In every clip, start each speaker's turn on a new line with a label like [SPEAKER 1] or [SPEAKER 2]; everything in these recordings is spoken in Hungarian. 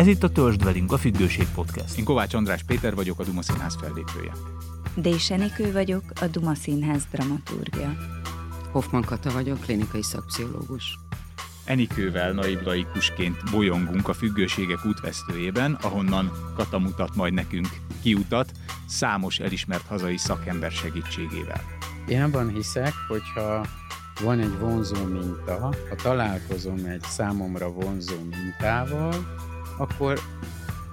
[SPEAKER 1] Ez itt a Törzsd velünk, a Függőség Podcast.
[SPEAKER 2] Én Kovács András Péter vagyok, a Duma Színház fellépője.
[SPEAKER 3] Désenikő vagyok, a Duma Színház dramaturgia.
[SPEAKER 4] Hoffman Kata vagyok, klinikai szakpszichológus.
[SPEAKER 2] Enikővel naiv laikusként bolyongunk a függőségek útvesztőjében, ahonnan Kata mutat majd nekünk kiutat, számos elismert hazai szakember segítségével.
[SPEAKER 4] Én abban hiszek, hogyha van egy vonzó minta, ha találkozom egy számomra vonzó mintával, akkor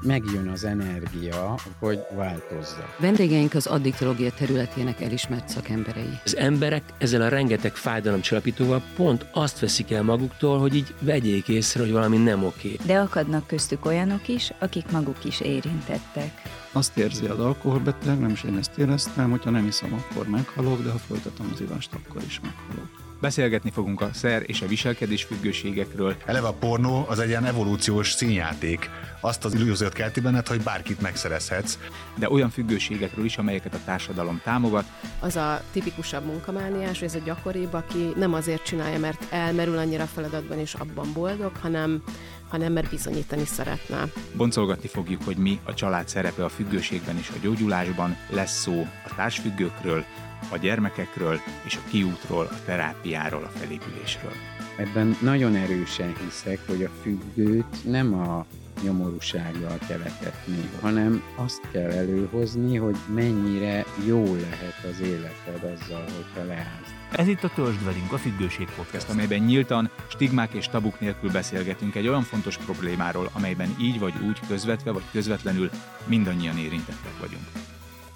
[SPEAKER 4] megjön az energia, hogy változza. Vendégeink az addiktológia területének elismert szakemberei.
[SPEAKER 5] Az emberek ezzel a rengeteg fájdalomcsillapítóval pont azt veszik el maguktól, hogy így vegyék észre, hogy valami nem oké.
[SPEAKER 3] De akadnak köztük olyanok is, akik maguk is érintettek.
[SPEAKER 6] Azt érzi az alkoholbeteg, nem is én ezt éreztem, hogyha nem iszom, akkor meghalok, de ha folytatom az ivást, akkor is meghalok.
[SPEAKER 2] Beszélgetni fogunk a szer és a viselkedés függőségekről.
[SPEAKER 7] Eleve a pornó az egy ilyen evolúciós színjáték. Azt az illúziót kelti benned, hogy bárkit megszerezhetsz.
[SPEAKER 2] De olyan függőségekről is, amelyeket a társadalom támogat.
[SPEAKER 8] Az a tipikusabb munkamániás, ez a gyakoribb, aki nem azért csinálja, mert elmerül annyira feladatban és abban boldog, hanem hanem mert bizonyítani szeretne.
[SPEAKER 2] Boncolgatni fogjuk, hogy mi a család szerepe a függőségben és a gyógyulásban, lesz szó a társfüggőkről, a gyermekekről és a kiútról, a terápiáról, a felépülésről.
[SPEAKER 4] Ebben nagyon erősen hiszek, hogy a függőt nem a nyomorúsággal kell etetni, hanem azt kell előhozni, hogy mennyire jó lehet az életed azzal, hogyha leállsz.
[SPEAKER 1] Ez itt a Törzsd velünk, a Függőség Podcast,
[SPEAKER 2] amelyben nyíltan, stigmák és tabuk nélkül beszélgetünk egy olyan fontos problémáról, amelyben így vagy úgy közvetve vagy közvetlenül mindannyian érintettek vagyunk.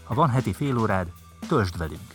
[SPEAKER 1] Ha van heti fél órád, Törzsd velünk!